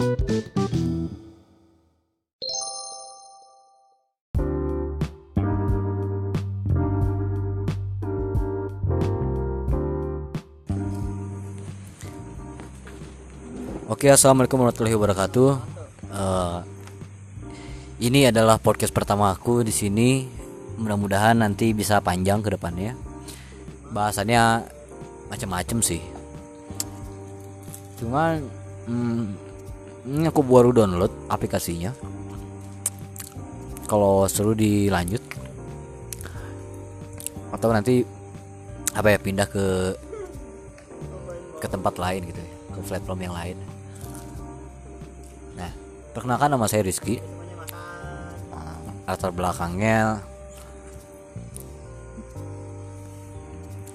Oke, assalamualaikum warahmatullahi wabarakatuh. Eh, ini adalah podcast pertama aku di sini. Mudah-mudahan nanti bisa panjang ke depannya. Bahasannya macam-macam sih. Cuman, hmm, ini aku baru download aplikasinya. Kalau seru dilanjut, atau nanti apa ya pindah ke ke tempat lain gitu ya, ke platform yang lain. Nah, perkenalkan nama saya Rizky. Uh, latar belakangnya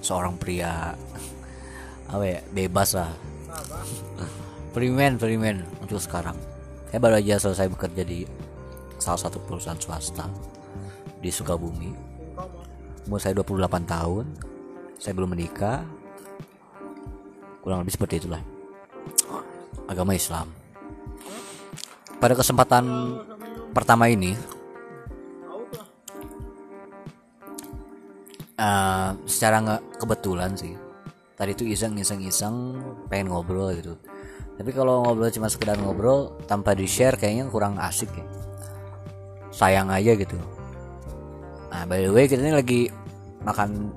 seorang pria apa ya bebas lah. Primen, primen untuk sekarang. Saya baru aja selesai bekerja di salah satu perusahaan swasta di Sukabumi. Umur saya 28 tahun. Saya belum menikah. Kurang lebih seperti itulah. Agama Islam pada kesempatan pertama ini uh, secara kebetulan sih tadi itu iseng iseng iseng pengen ngobrol gitu tapi kalau ngobrol cuma sekedar ngobrol tanpa di share kayaknya kurang asik ya. Sayang aja gitu. Nah by the way kita ini lagi makan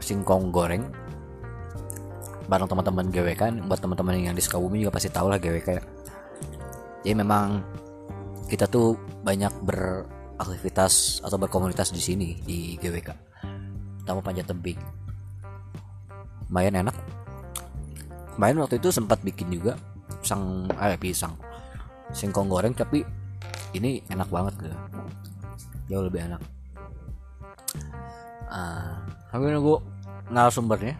singkong goreng bareng teman-teman GWK buat teman-teman yang di Sukabumi juga pasti tahu lah GWK ya jadi memang kita tuh banyak beraktivitas atau berkomunitas di sini di GWK. Tamu panjat tebing. Lumayan enak main waktu itu sempat bikin juga pisang eh pisang singkong goreng tapi ini enak banget gitu. Jauh lebih enak. Ah sambil nunggu narasumbernya.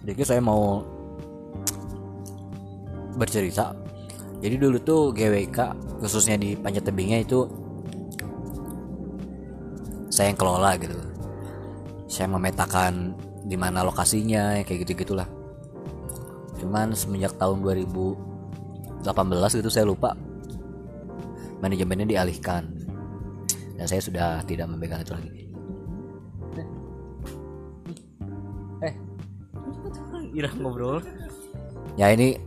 Sedikit saya mau bercerita. Jadi dulu tuh GWK khususnya di panjat tebingnya itu saya yang kelola gitu. Saya memetakan di mana lokasinya kayak gitu gitulah cuman semenjak tahun 2018 itu saya lupa manajemennya dialihkan. Dan saya sudah tidak memegang itu lagi. Eh irah ngobrol. Ya ini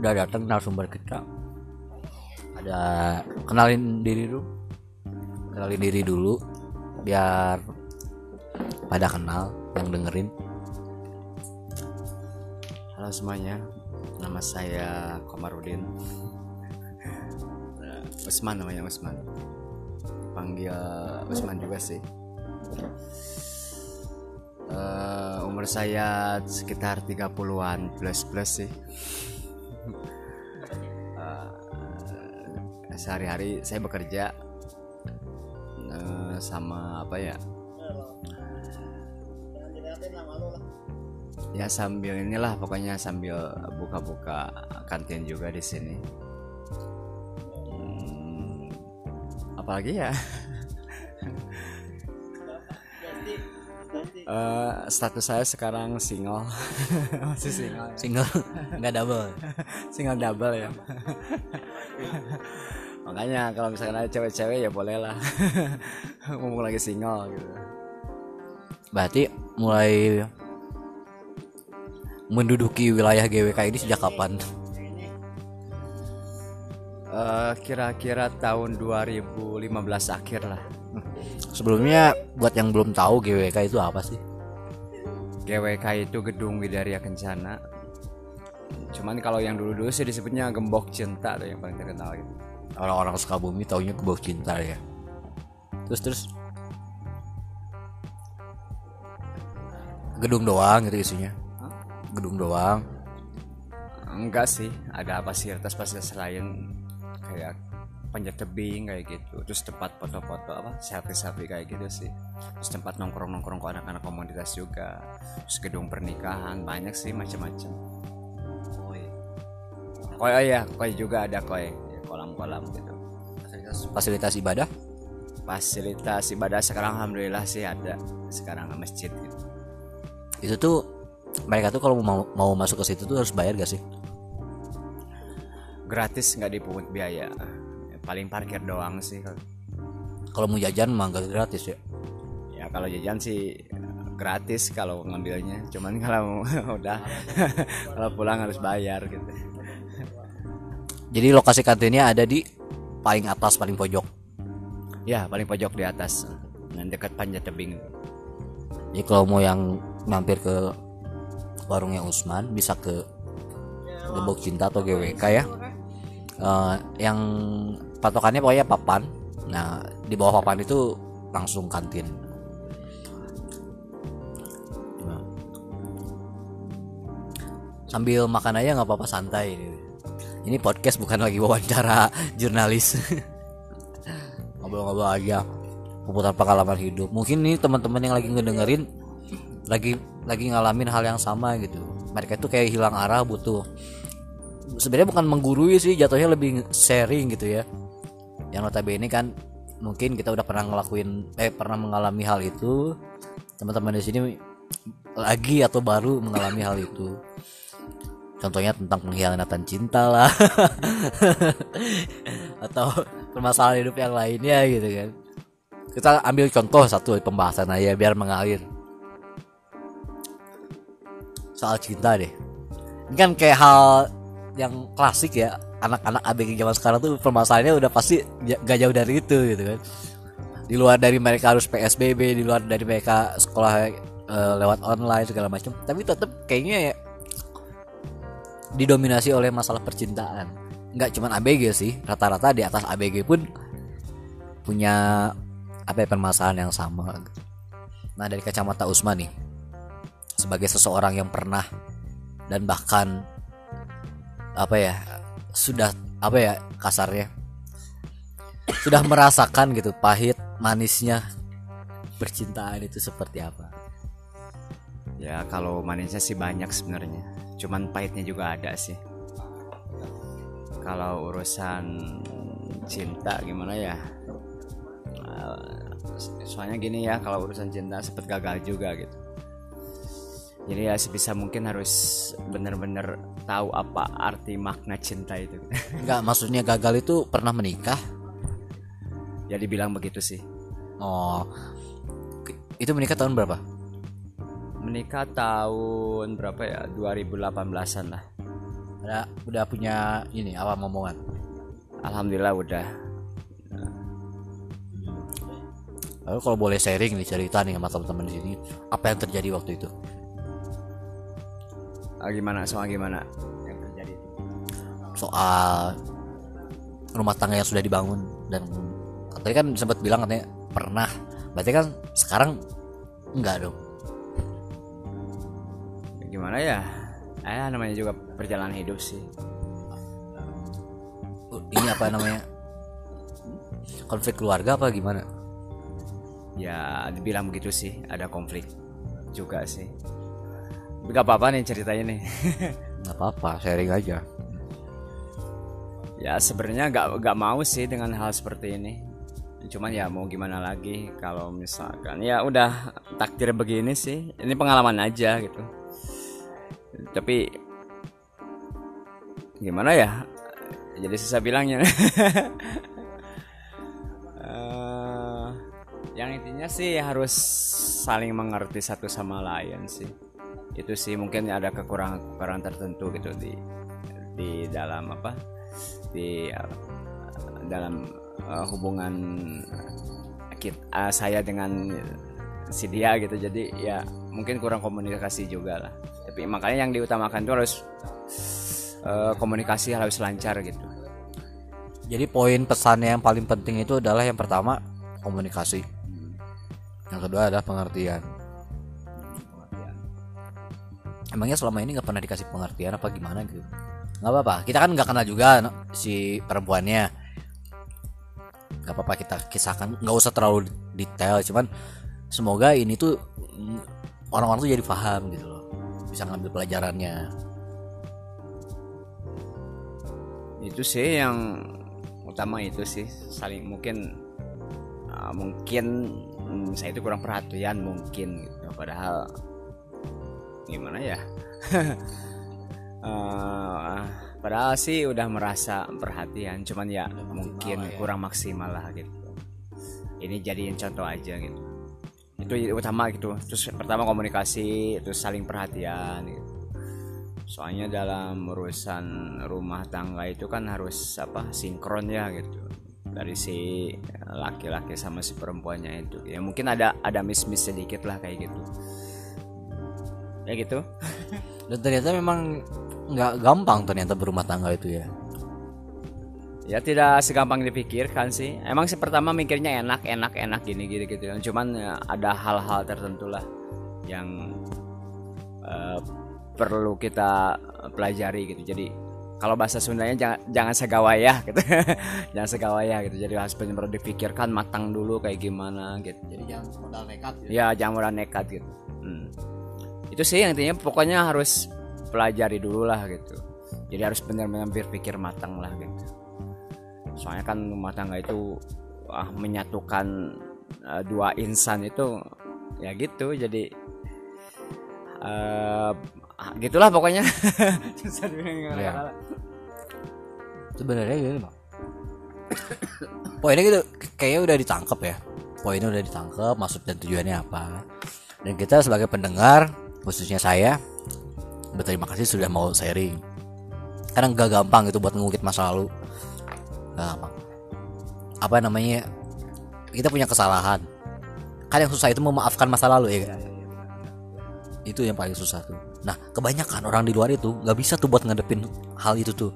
udah datang narasumber kita. Ada kenalin diri dulu. Kenalin diri dulu biar pada kenal yang dengerin Halo semuanya, nama saya Komarudin. Usman namanya Usman. Panggil Usman juga sih. Eh, umur saya sekitar 30-an plus plus sih. Eh, sehari-hari saya bekerja eh, sama apa ya? Ya sambil inilah pokoknya sambil buka-buka kantin juga di sini. Hmm, apalagi ya? Eh, status saya sekarang single. Masih single single. Nggak double. Single double ya. Makanya kalau misalkan ada cewek-cewek ya boleh lah. Ngomong lagi single gitu. Berarti mulai menduduki wilayah GWK ini sejak kapan? Eh, kira-kira tahun 2015 akhir lah. Sebelumnya buat yang belum tahu GWK itu apa sih? GWK itu gedung Widarya Kencana. Cuman kalau yang dulu-dulu sih disebutnya gembok cinta tuh yang paling terkenal gitu. Orang-orang Sukabumi taunya kebau cinta ya. Terus terus? Gedung doang gitu isinya gedung doang. Enggak sih ada fasilitas-fasilitas lain kayak panjat tebing kayak gitu terus tempat foto-foto apa selfie-selfie kayak gitu sih. Terus tempat nongkrong-nongkrong ke anak-anak komunitas juga. Terus gedung pernikahan banyak sih macam-macam. Iya. koi oh iya koi juga ada koi Ya, kolam-kolam gitu. Fasilitas, fasilitas ibadah? Fasilitas ibadah sekarang alhamdulillah sih ada sekarang masjid gitu. Itu tuh mereka tuh kalau mau mau masuk ke situ tuh harus bayar gak sih? Gratis nggak dipungut biaya. Paling parkir doang sih kalau. Mau jajan mah nggak gratis ya? Ya kalau jajan sih gratis kalau ngambilnya. Cuman kalau udah kalau pulang harus bayar gitu. Jadi lokasi kantinnya ada di paling atas paling pojok? Ya paling pojok di atas yang dekat panjat tebing. Jadi kalau mau yang mampir ke warungnya Usman bisa ke Gebok Cinta atau GWK ya. Uh, yang patokannya pokoknya papan. Nah di bawah papan itu langsung kantin. Sambil makan aja nggak apa-apa santai. Ini podcast bukan lagi wawancara jurnalis. Ngobrol-ngobrol aja puputan pengalaman hidup. Mungkin ini teman-teman yang lagi ngedengerin lagi lagi ngalamin hal yang sama gitu. Mereka itu kayak hilang arah butuh. Sebenarnya bukan menggurui sih jatuhnya lebih sharing gitu ya. Yang notabene kan mungkin kita udah pernah ngelakuin eh pernah mengalami hal itu. Teman-teman di sini lagi atau baru mengalami hal itu. Contohnya tentang pengkhianatan cinta lah. Atau permasalahan hidup yang lainnya gitu kan. Kita ambil contoh satu pembahasan aja biar mengalir soal cinta deh. Ini kan kayak hal yang klasik ya anak-anak ABG zaman sekarang tuh permasalahannya udah pasti gak jauh dari itu gitu kan. Di luar dari mereka harus PSBB di luar dari mereka sekolah uh, lewat online segala macam tapi tetap kayaknya ya didominasi oleh masalah percintaan. Nggak cuman ABG sih rata-rata di atas ABG pun punya apa ya, permasalahan yang sama. Nah dari kacamata Usman nih sebagai seseorang yang pernah dan bahkan apa ya sudah apa ya kasarnya sudah merasakan gitu pahit manisnya percintaan itu seperti apa? Ya kalau manisnya sih banyak sebenarnya. Cuman pahitnya juga ada sih. Kalau urusan cinta gimana ya? Soalnya gini ya kalau urusan cinta sempat gagal juga gitu jadi ya sebisa mungkin harus benar-benar tahu apa arti makna cinta itu. Enggak maksudnya gagal itu pernah menikah? Ya dibilang begitu sih. Oh. Itu menikah tahun berapa? Menikah tahun berapa ya? 2018an lah. Udah udah punya ini apa ngomongan alhamdulillah udah. Lalu kalau boleh sharing nih cerita nih sama teman-teman di sini apa yang terjadi waktu itu ah, gimana? Soal gimana? Yang terjadi soal rumah tangga yang sudah dibangun dan tadi kan sempat bilang katanya pernah. Berarti kan sekarang enggak dong. Gimana ya? Eh namanya juga perjalanan hidup sih. Ini apa namanya? Konflik keluarga apa gimana? Ya dibilang begitu sih. Ada konflik juga sih Gak apa-apa nih ceritanya nih. Gak apa-apa sharing aja. Ya sebenarnya gak, gak mau sih dengan hal seperti ini. Cuman ya mau gimana lagi kalau misalkan ya udah takdir begini sih. Ini pengalaman aja gitu. Tapi gimana ya? Jadi susah bilangnya. Uh, yang intinya sih harus saling mengerti satu sama lain sih itu sih mungkin ada kekurangan-kekurangan tertentu gitu di di dalam apa di uh, dalam uh, hubungan kita uh, saya dengan si dia gitu. Jadi ya mungkin kurang komunikasi juga lah. Tapi makanya yang diutamakan itu harus uh, komunikasi harus lancar gitu. Jadi poin pesannya yang paling penting itu adalah yang pertama komunikasi. Yang kedua adalah pengertian emangnya selama ini nggak pernah dikasih pengertian apa gimana gitu? Nggak apa-apa kita kan nggak kenal juga si perempuannya. Nggak apa-apa kita kisahkan nggak usah terlalu detail cuman semoga ini tuh mm, orang-orang tuh jadi paham gitu loh bisa ngambil pelajarannya. Itu sih yang utama itu sih saling mungkin uh, mungkin hmm, saya itu kurang perhatian mungkin gitu padahal gimana ya? Uh, padahal sih udah merasa perhatian cuman ya mungkin kurang maksimal lah gitu. Ini jadiin contoh aja gitu. Itu utama gitu. Terus pertama komunikasi terus saling perhatian gitu. Soalnya dalam urusan rumah tangga itu kan harus apa sinkron ya gitu. Dari si laki-laki sama si perempuannya itu. Ya mungkin ada ada miss miss sedikit lah kayak gitu ya gitu. Dan ternyata memang nggak gampang ternyata berumah tangga itu ya. Ya tidak segampang dipikirkan sih. Emang sih pertama mikirnya enak enak enak gini gini gitu. Cuman ya, ada hal-hal tertentu lah yang uh, perlu kita pelajari gitu. Jadi kalau bahasa Sundanya jangan jangan segawaya gitu. Jangan segawaya gitu. Jadi harus benar-benar dipikirkan matang dulu kayak gimana gitu. Jadi jangan modal nekat gitu. ya jangan modal nekat gitu. Hmm. Itu sih yang intinya pokoknya harus pelajari dulu lah gitu. Jadi harus benar-benar berpikir matang lah gitu. Soalnya kan rumah tangga itu ah, menyatukan uh, dua insan itu ya gitu. Jadi uh, gitulah pokoknya. Ya. sebenarnya gitu bang poinnya gitu kayaknya udah ditangkap ya. Poinnya udah ditangkap maksud dan tujuannya apa. Dan kita sebagai pendengar khususnya saya berterima kasih sudah mau sharing. Karena gak gampang itu buat mengungkit masa lalu. Gampang. Apa namanya kita punya kesalahan. Kan yang susah itu memaafkan masa lalu ya kan? Itu yang paling susah tuh. Nah kebanyakan orang di luar itu nggak bisa tuh buat ngadepin hal itu tuh.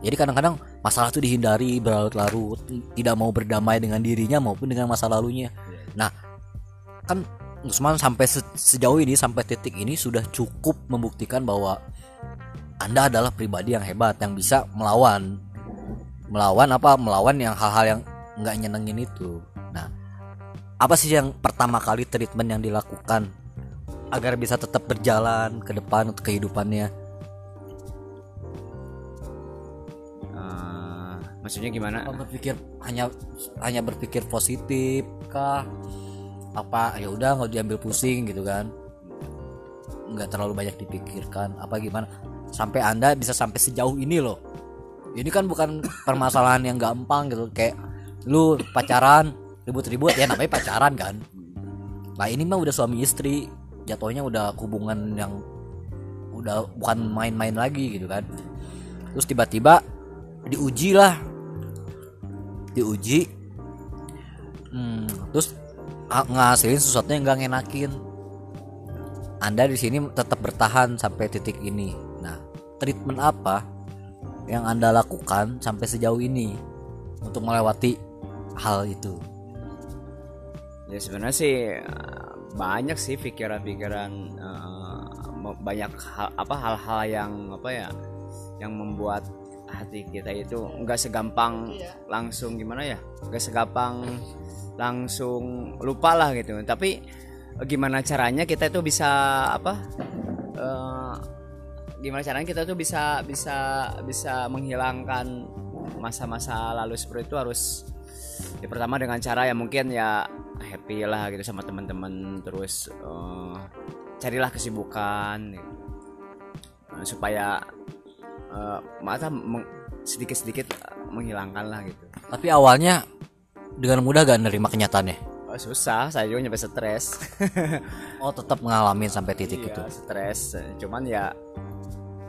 Jadi kadang-kadang masalah tuh dihindari berlarut-larut tidak mau berdamai dengan dirinya maupun dengan masa lalunya. Nah kan Usman sampai sejauh ini sampai titik ini sudah cukup membuktikan bahwa anda adalah pribadi yang hebat yang bisa melawan. Melawan apa? Melawan yang hal-hal yang nggak nyenengin itu. Nah apa sih yang pertama kali treatment yang dilakukan agar bisa tetap berjalan ke depan untuk kehidupannya? Uh, maksudnya gimana? Apa berpikir? Hanya hanya berpikir positif kah apa ya udah nggak diambil pusing gitu kan. Nggak terlalu banyak dipikirkan apa gimana? Sampai anda bisa sampai sejauh ini loh. Ini kan bukan permasalahan yang gampang gitu kayak lu pacaran ribut-ribut ya namanya pacaran kan. Nah ini mah udah suami istri jatuhnya udah hubungan yang udah bukan main-main lagi gitu kan. Terus tiba-tiba diuji lah. Diuji. Hmm, terus ngasilin sesuatu yang gak ngenakin. Anda di sini tetap bertahan sampai titik ini. Nah treatment apa yang anda lakukan sampai sejauh ini untuk melewati hal itu? Ya sebenarnya sih banyak sih pikiran-pikiran uh, banyak hal apa hal-hal yang apa ya yang membuat hati kita itu nggak segampang iya. langsung gimana ya? Nggak segampang langsung lupa lah gitu tapi gimana caranya kita itu bisa apa uh, gimana caranya kita tuh bisa bisa bisa menghilangkan masa-masa lalu seperti itu harus ya pertama dengan cara ya mungkin ya happy lah gitu sama teman-teman terus uh, carilah kesibukan gitu. uh, supaya uh, mata sedikit-sedikit menghilangkan lah gitu tapi awalnya dengan mudah gak nerima kenyataannya? Oh, susah saya juga nyampe stres. Oh tetap mengalami sampai titik iya, itu? stres. Cuman ya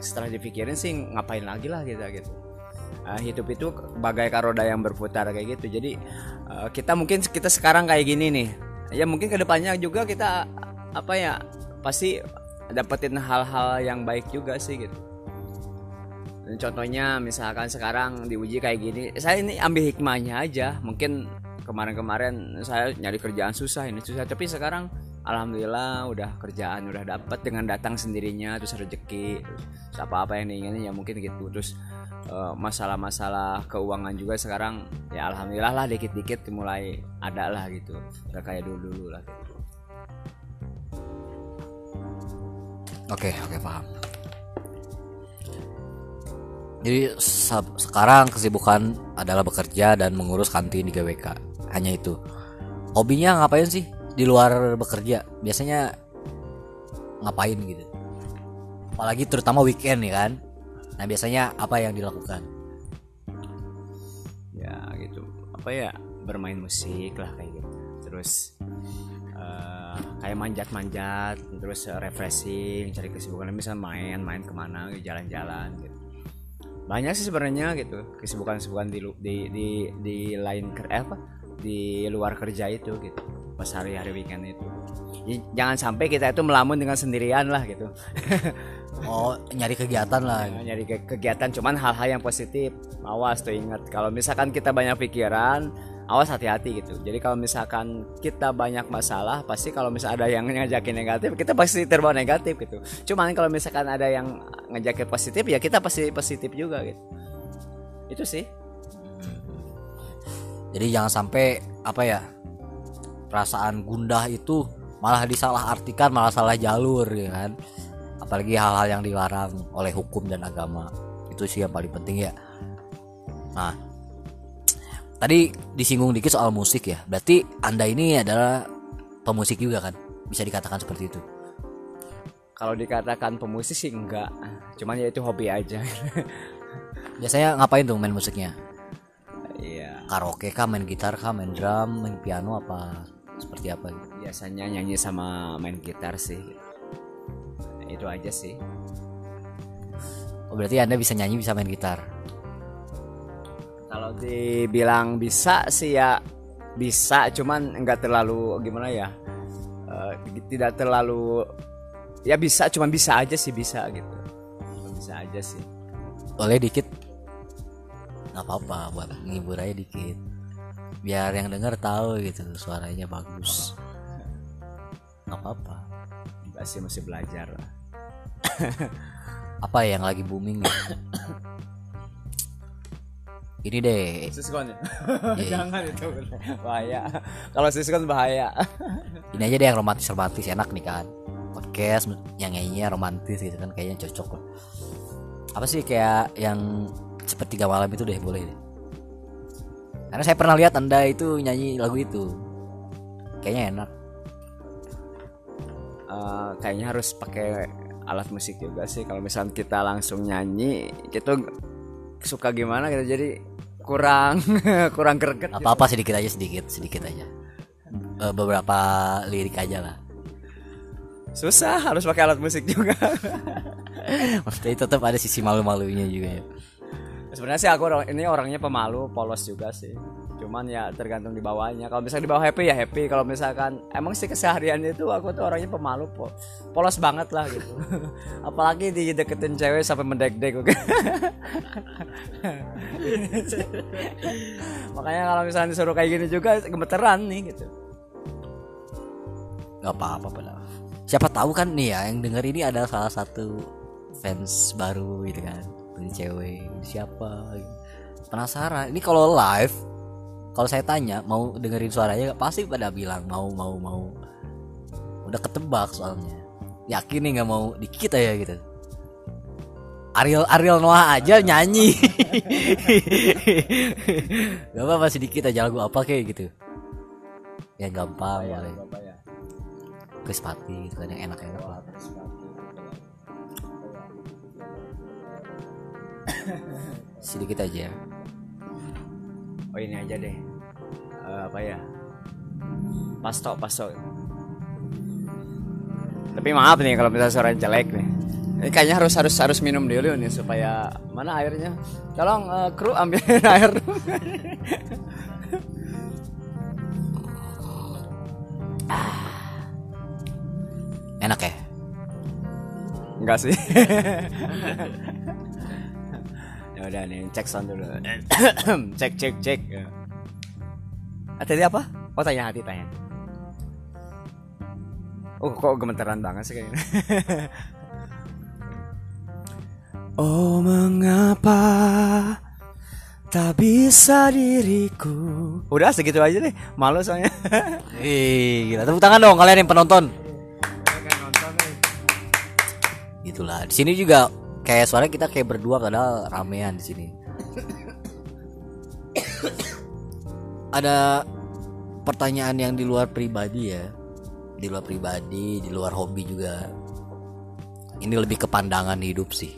setelah dipikirin sih ngapain lagi lah gitu gitu. Uh, hidup itu bagai karoda yang berputar kayak gitu. Jadi uh, kita mungkin kita sekarang kayak gini nih. Ya mungkin ke depannya juga kita apa ya pasti dapetin hal-hal yang baik juga sih gitu. Dan contohnya misalkan sekarang diuji kayak gini saya ini ambil hikmahnya aja. Mungkin kemarin-kemarin saya nyari kerjaan susah ini susah. Tapi sekarang alhamdulillah udah kerjaan udah dapat dengan datang sendirinya terus rezeki terus apa apa yang diinginin ya mungkin gitu. Terus Eh, masalah-masalah keuangan juga sekarang ya alhamdulillah lah dikit-dikit mulai ada lah gitu. Nggak kayak dulu dulu lah gitu. oke oke paham. Jadi sekarang kesibukan adalah bekerja dan mengurus kantin di GWK hanya itu. Hobinya ngapain sih di luar bekerja? Biasanya ngapain gitu? Apalagi terutama weekend ya kan? Nah biasanya apa yang dilakukan? Ya gitu. Apa ya? Bermain musik lah kayak gitu. Terus eh, kayak manjat-manjat terus refreshing cari kesibukan. Misalnya main main ke mana jalan-jalan gitu. Banyak sih sebenarnya gitu. Kesibukan-kesibukan di, di di di lain eh, apa di luar kerja itu gitu. Pas hari-hari weekend itu. Jangan sampai kita itu melamun dengan sendirian lah gitu. Oh nyari kegiatan lah. Ya, nyari ke- kegiatan. Cuman hal-hal yang positif. Awas tuh ingat. Kalau misalkan kita banyak pikiran awas hati-hati gitu. Jadi kalau misalkan kita banyak masalah pasti kalau misalnya ada yang ngajakin negatif kita pasti terbawa negatif gitu. Cuman kalau misalkan ada yang ngajakin positif ya kita pasti positif juga gitu. Itu sih jadi jangan sampai apa ya perasaan gundah itu malah disalahartikan malah salah jalur ya kan? Apalagi hal-hal yang dilarang oleh hukum dan agama. Itu sih yang paling penting ya. Nah tadi disinggung dikit soal musik ya. Berarti anda ini adalah pemusik juga kan? Bisa dikatakan seperti itu. Kalau dikatakan pemusik sih enggak. Cuman ya itu hobi aja. Biasanya ngapain tuh main musiknya iya. Karaoke kah main gitar kah main drum main piano apa seperti apa? Gitu? biasanya nyanyi sama main gitar sih. Itu aja sih. Oh berarti anda bisa nyanyi bisa main gitar? Kalau dibilang bisa sih ya bisa, cuman nggak terlalu gimana ya, eh, tidak terlalu ya bisa, cuman bisa aja sih bisa gitu, bisa aja sih. boleh dikit nggak apa-apa buat ngibur aja dikit biar yang denger tahu gitu suaranya bagus nggak apa-apa Enggak sih masih belajar lah. apa yang lagi booming ini deh Siskon ya? Iya. Jangan itu bahaya. Kalau siskon bahaya. ini aja deh yang romantis romantis enak nih kan podcast yang nyanyinya romantis gitu kan kayaknya cocok lah apa sih kayak yang sepertiga malam itu deh boleh deh karena saya pernah lihat anda itu nyanyi lagu itu kayaknya enak Eh, kayaknya harus pakai alat musik juga sih. Kalau misalnya kita langsung nyanyi, kita suka gimana gitu. Jadi kurang kurang greget. apa apa sedikit aja sedikit sedikit aja beberapa lirik aja lah Susah harus pakai alat musik juga. maksudnya tetap ada sisi malu-malunya juga ya Sebenarnya sih aku orang, ini orangnya pemalu, polos juga sih. Cuman ya tergantung di bawahnya. Kalau misalnya di bawah happy ya happy. Kalau misalkan emang sih keseharian itu aku tuh orangnya pemalu, po- polos banget lah gitu. Apalagi dideketin cewek sampai mendek-dek. oke. Makanya kalau misalnya disuruh kayak gini juga gemeteran nih gitu. nggak apa-apa padahal siapa tahu kan nih ya yang denger ini ada salah satu fans baru gitu kan dari cewek siapa gitu. penasaran. Ini kalau live kalau saya tanya mau dengerin suaranya pasti pada bilang mau mau mau. Udah ketebak soalnya. Yakin nih nggak mau dikit aja gitu. Ariel Ariel Noah aja nyanyi. Gak apa-apa sedikit aja lagu apa kayak gitu. Yang gampang Apa ya? Krispati gitu kan yang enak-enak lah sedikit aja Oh ini aja deh. Eh, apa ya? Pasto, pasto. Tapi maaf nih kalau misalnya suara jelek nih. Ini kayaknya harus harus harus minum dulu nih supaya mana airnya? Tolong eh, kru ambil air. enak ya Enggak sih. ya udah nih cek sound dulu. cek cek cek. Ah, tadi apa? Oh tanya hati tanya. Oh kok gemeteran banget sih kayaknya. oh mengapa tak bisa diriku. Udah segitu aja deh. Malu soalnya. Ih, gila tepuk tangan dong kalian yang penonton gitulah di sini juga kayak suara kita kayak berdua padahal ramean di sini. Ada pertanyaan yang di luar pribadi ya. Di luar pribadi di luar hobi juga. Ini lebih ke pandangan hidup sih.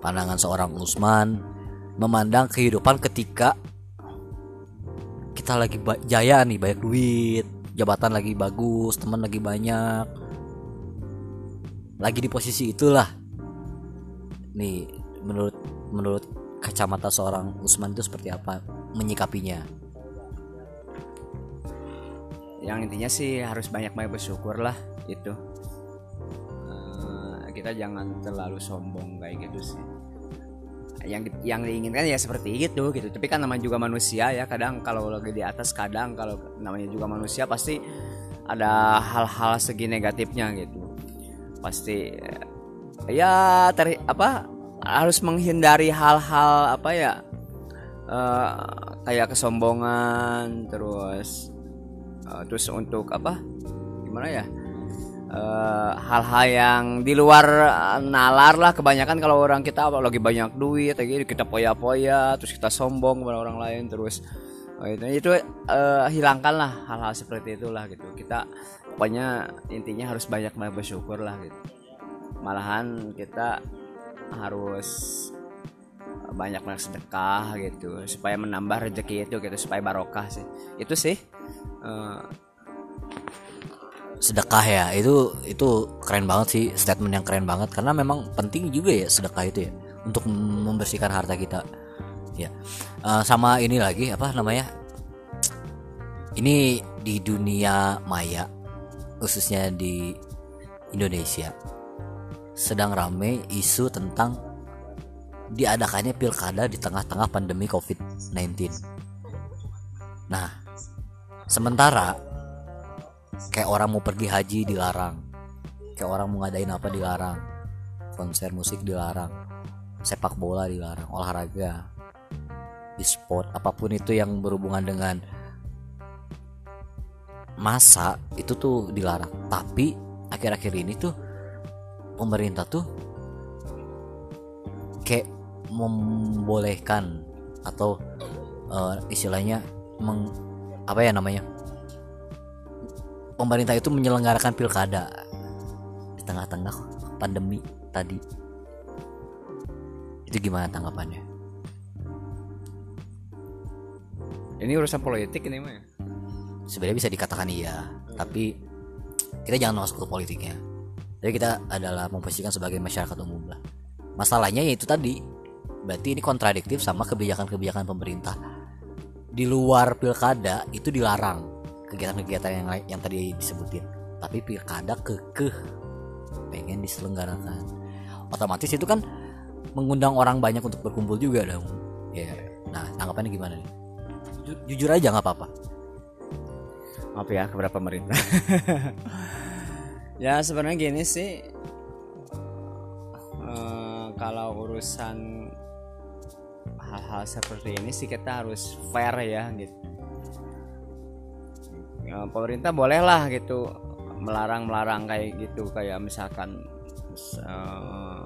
Pandangan seorang Usman memandang kehidupan ketika kita lagi jaya nih banyak duit jabatan lagi bagus teman lagi banyak. Lagi di posisi itulah nih menurut menurut kacamata seorang Usman itu seperti apa menyikapinya? Yang intinya sih harus banyak-banyak bersyukur lah itu Eh, kita jangan terlalu sombong kayak gitu sih. Yang yang diinginkan ya seperti itu gitu. Tapi kan namanya juga manusia ya kadang kalau lagi di atas kadang kalau namanya juga manusia pasti ada hal-hal segi negatifnya gitu. Pasti ya ter apa harus menghindari hal-hal apa ya eh, kayak kesombongan terus eh, terus untuk apa gimana ya Eh, hal-hal yang di luar nalar lah. Kebanyakan kalau orang kita lagi banyak duit kayak gitu kita poya-poya terus kita sombong kepada orang lain terus eh, itu itu eh, hilangkanlah hal-hal seperti itulah gitu. Kita pokoknya intinya harus banyak banyak bersyukur lah gitu malahan kita harus banyak banyak sedekah gitu supaya menambah rezeki itu gitu supaya barokah sih. Itu sih eh, sedekah ya itu itu keren banget sih statement yang keren banget karena memang penting juga ya sedekah itu ya untuk membersihkan harta kita. Ya Eh, sama ini lagi apa namanya ini di dunia maya khususnya di Indonesia sedang rame isu tentang diadakannya pilkada di tengah-tengah pandemi COVID-19 nah sementara kayak orang mau pergi haji dilarang kayak orang mau ngadain apa dilarang konser musik dilarang sepak bola dilarang olahraga e-sport apa pun itu yang berhubungan dengan masa itu tuh dilarang. Tapi akhir-akhir ini tuh pemerintah tuh kayak membolehkan atau eh, istilahnya meng, apa ya namanya? Pemerintah itu menyelenggarakan pilkada di tengah-tengah pandemi tadi. Itu gimana tanggapannya? Ini urusan politik ini mah ya sebenarnya bisa dikatakan iya tapi kita jangan masuk ke politiknya jadi kita adalah memposisikan sebagai masyarakat umum lah. Masalahnya yaitu tadi berarti ini kontradiktif sama kebijakan-kebijakan pemerintah. Di luar pilkada itu dilarang kegiatan-kegiatan yang yang tadi disebutin. Tapi pilkada kekeh pengen diselenggarakan. Otomatis itu kan mengundang orang banyak untuk berkumpul juga dong. Ya nah tanggapannya gimana nih? Jujur, jujur aja nggak apa-apa. Maaf ya kepada pemerintah ya sebenarnya gini sih. Eh, kalau urusan hal-hal seperti ini sih kita harus fair ya gitu. Ya, pemerintah bolehlah gitu melarang melarang kayak gitu. Kayak misalkan eh,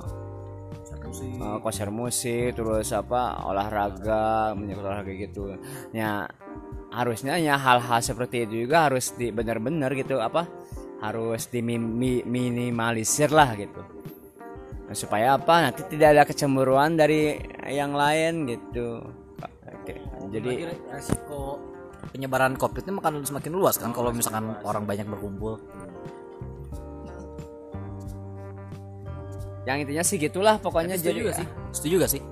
konser musik terus apa olahraga menyangkut olahraga gitu. Ya harusnya ya hal-hal seperti itu juga harus di benar-benar gitu apa harus diminimalisir lah gitu. Nah, supaya apa? Nanti tidak ada kecemburuan dari yang lain gitu. Oke, jadi resiko penyebaran covid ini akan semakin luas kan kalau misalkan orang banyak berkumpul. Yang intinya sih gitulah pokoknya setuju jadi gak sih? Setuju gak sih?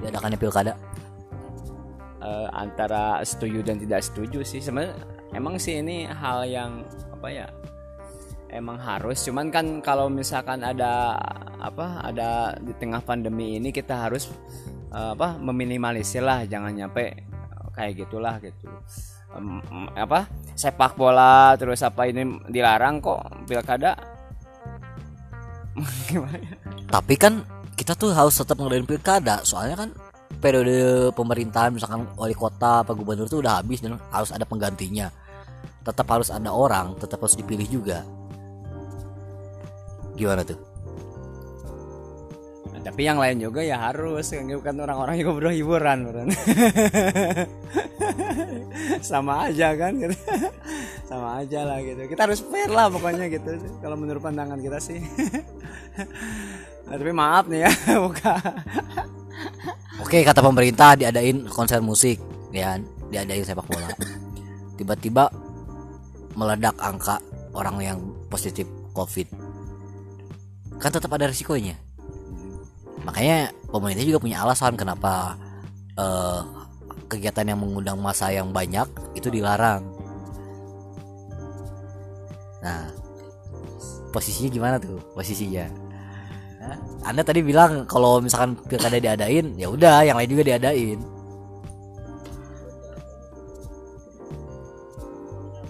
Diadakannya pilkada. Eh, antara setuju dan tidak setuju sih. Sebenarnya emang sih ini hal yang apa ya emang harus cuman kan kalau misalkan ada apa ada di tengah pandemi ini kita harus eh, apa meminimalisir lah jangan nyampe kayak gitulah gitu. Em, apa sepak bola terus apa ini dilarang kok pilkada. Ya? tapi kan kita tuh harus tetap ngadain pilkada soalnya kan periode pemerintahan misalkan wali kota apa gubernur tuh udah habis dan harus ada penggantinya. Tetap harus ada orang tetap harus dipilih juga gimana tuh? Nah, tapi yang lain juga ya harus kan orang-orang juga butuh hiburan bukan? sama aja kan gitu. sama aja lah gitu. Kita harus fair lah pokoknya gitu. Kalau menurut pandangan kita sih. Nah, tapi maaf nih ya bukan Oke kata pemerintah diadain konser musik ya. Diadain sepak bola. Tiba-tiba meledak angka orang yang positif covid kan tetap ada risikonya makanya pemerintah juga punya alasan kenapa eh, kegiatan yang mengundang masa yang banyak itu dilarang. Nah posisinya gimana tuh? Posisinya? Hah? anda tadi bilang kalau misalkan pilkada diadain ya udah yang lain juga diadain.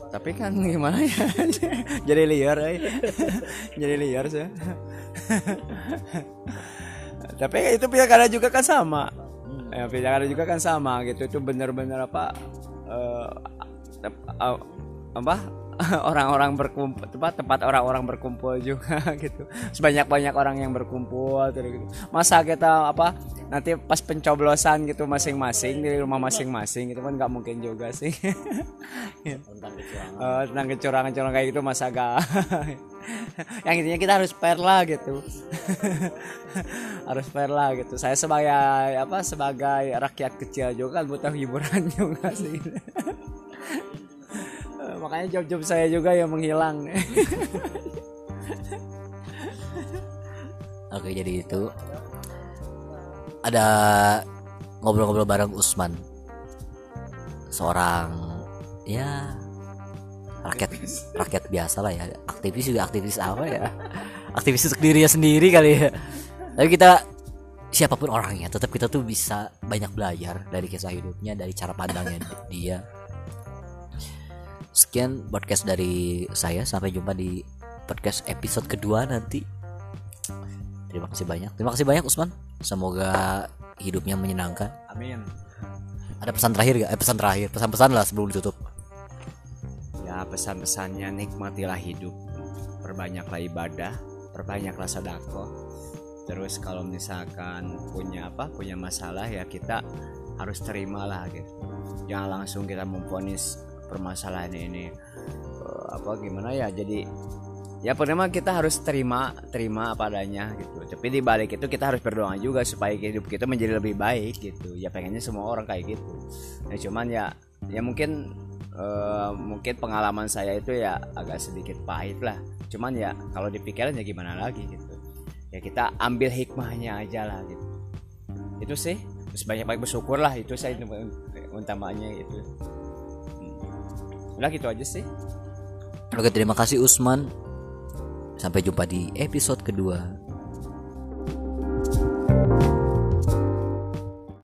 Tapi kan gimana ya? Jadi liar eh. jadi liar sih tapi itu pilkada juga kan sama. Ya pilkada juga kan sama gitu. Itu benar-benar apa eh, apa orang-orang berkumpul tempat tempat orang-orang berkumpul juga gitu. Sebanyak banyak orang yang berkumpul terus gitu. Masa kita apa nanti pas pencoblosan gitu masing-masing di rumah masing-masing itu kan nggak mungkin juga sih. Eh, tentang kecurangan-kecurangan kayak gitu masa gak yang intinya kita harus fair lah gitu. Harus fair lah gitu. Saya sebagai apa sebagai rakyat kecil juga kan butuh hiburan juga sih makanya job-job saya juga yang menghilang. Oke jadi itu. Ada ngobrol-ngobrol bareng Usman. Seorang ya rakyat rakyat biasa lah ya. Aktivis juga aktivis apa ya? Aktivis untuk dirinya sendiri kali ya. Tapi kita siapa pun orangnya tetap kita tuh bisa banyak belajar dari kisah hidupnya dari cara pandangnya dia sekian podcast dari saya. Sampai jumpa di podcast episode kedua nanti. Terima kasih banyak. Terima kasih banyak Usman. Semoga hidupnya menyenangkan. Amin. Ada pesan terakhir gak? Eh, pesan terakhir. Pesan-pesan lah sebelum ditutup. Ya pesan-pesannya nikmatilah hidup. Perbanyaklah ibadah. Perbanyaklah sedekah. Terus kalau misalkan punya apa punya masalah ya kita harus terimalah gitu. Jangan langsung kita memponis permasalahan ini eh, apa gimana ya jadi ya pertama kita harus terima terima apa adanya gitu. Tapi di balik itu kita harus berdoa juga supaya hidup kita menjadi lebih baik gitu. Ya pengennya semua orang kayak gitu. Nah cuman ya ya mungkin eh, mungkin pengalaman saya itu ya agak sedikit pahit lah. Cuman ya kalau dipikirin ya gimana lagi gitu. Ya kita ambil hikmahnya aja lah gitu. Itu sih terus banyak-banyak bersyukur lah itu saya utamanya itu. Udah gitu aja sih. Oke terima kasih Usman. Sampai jumpa di episode kedua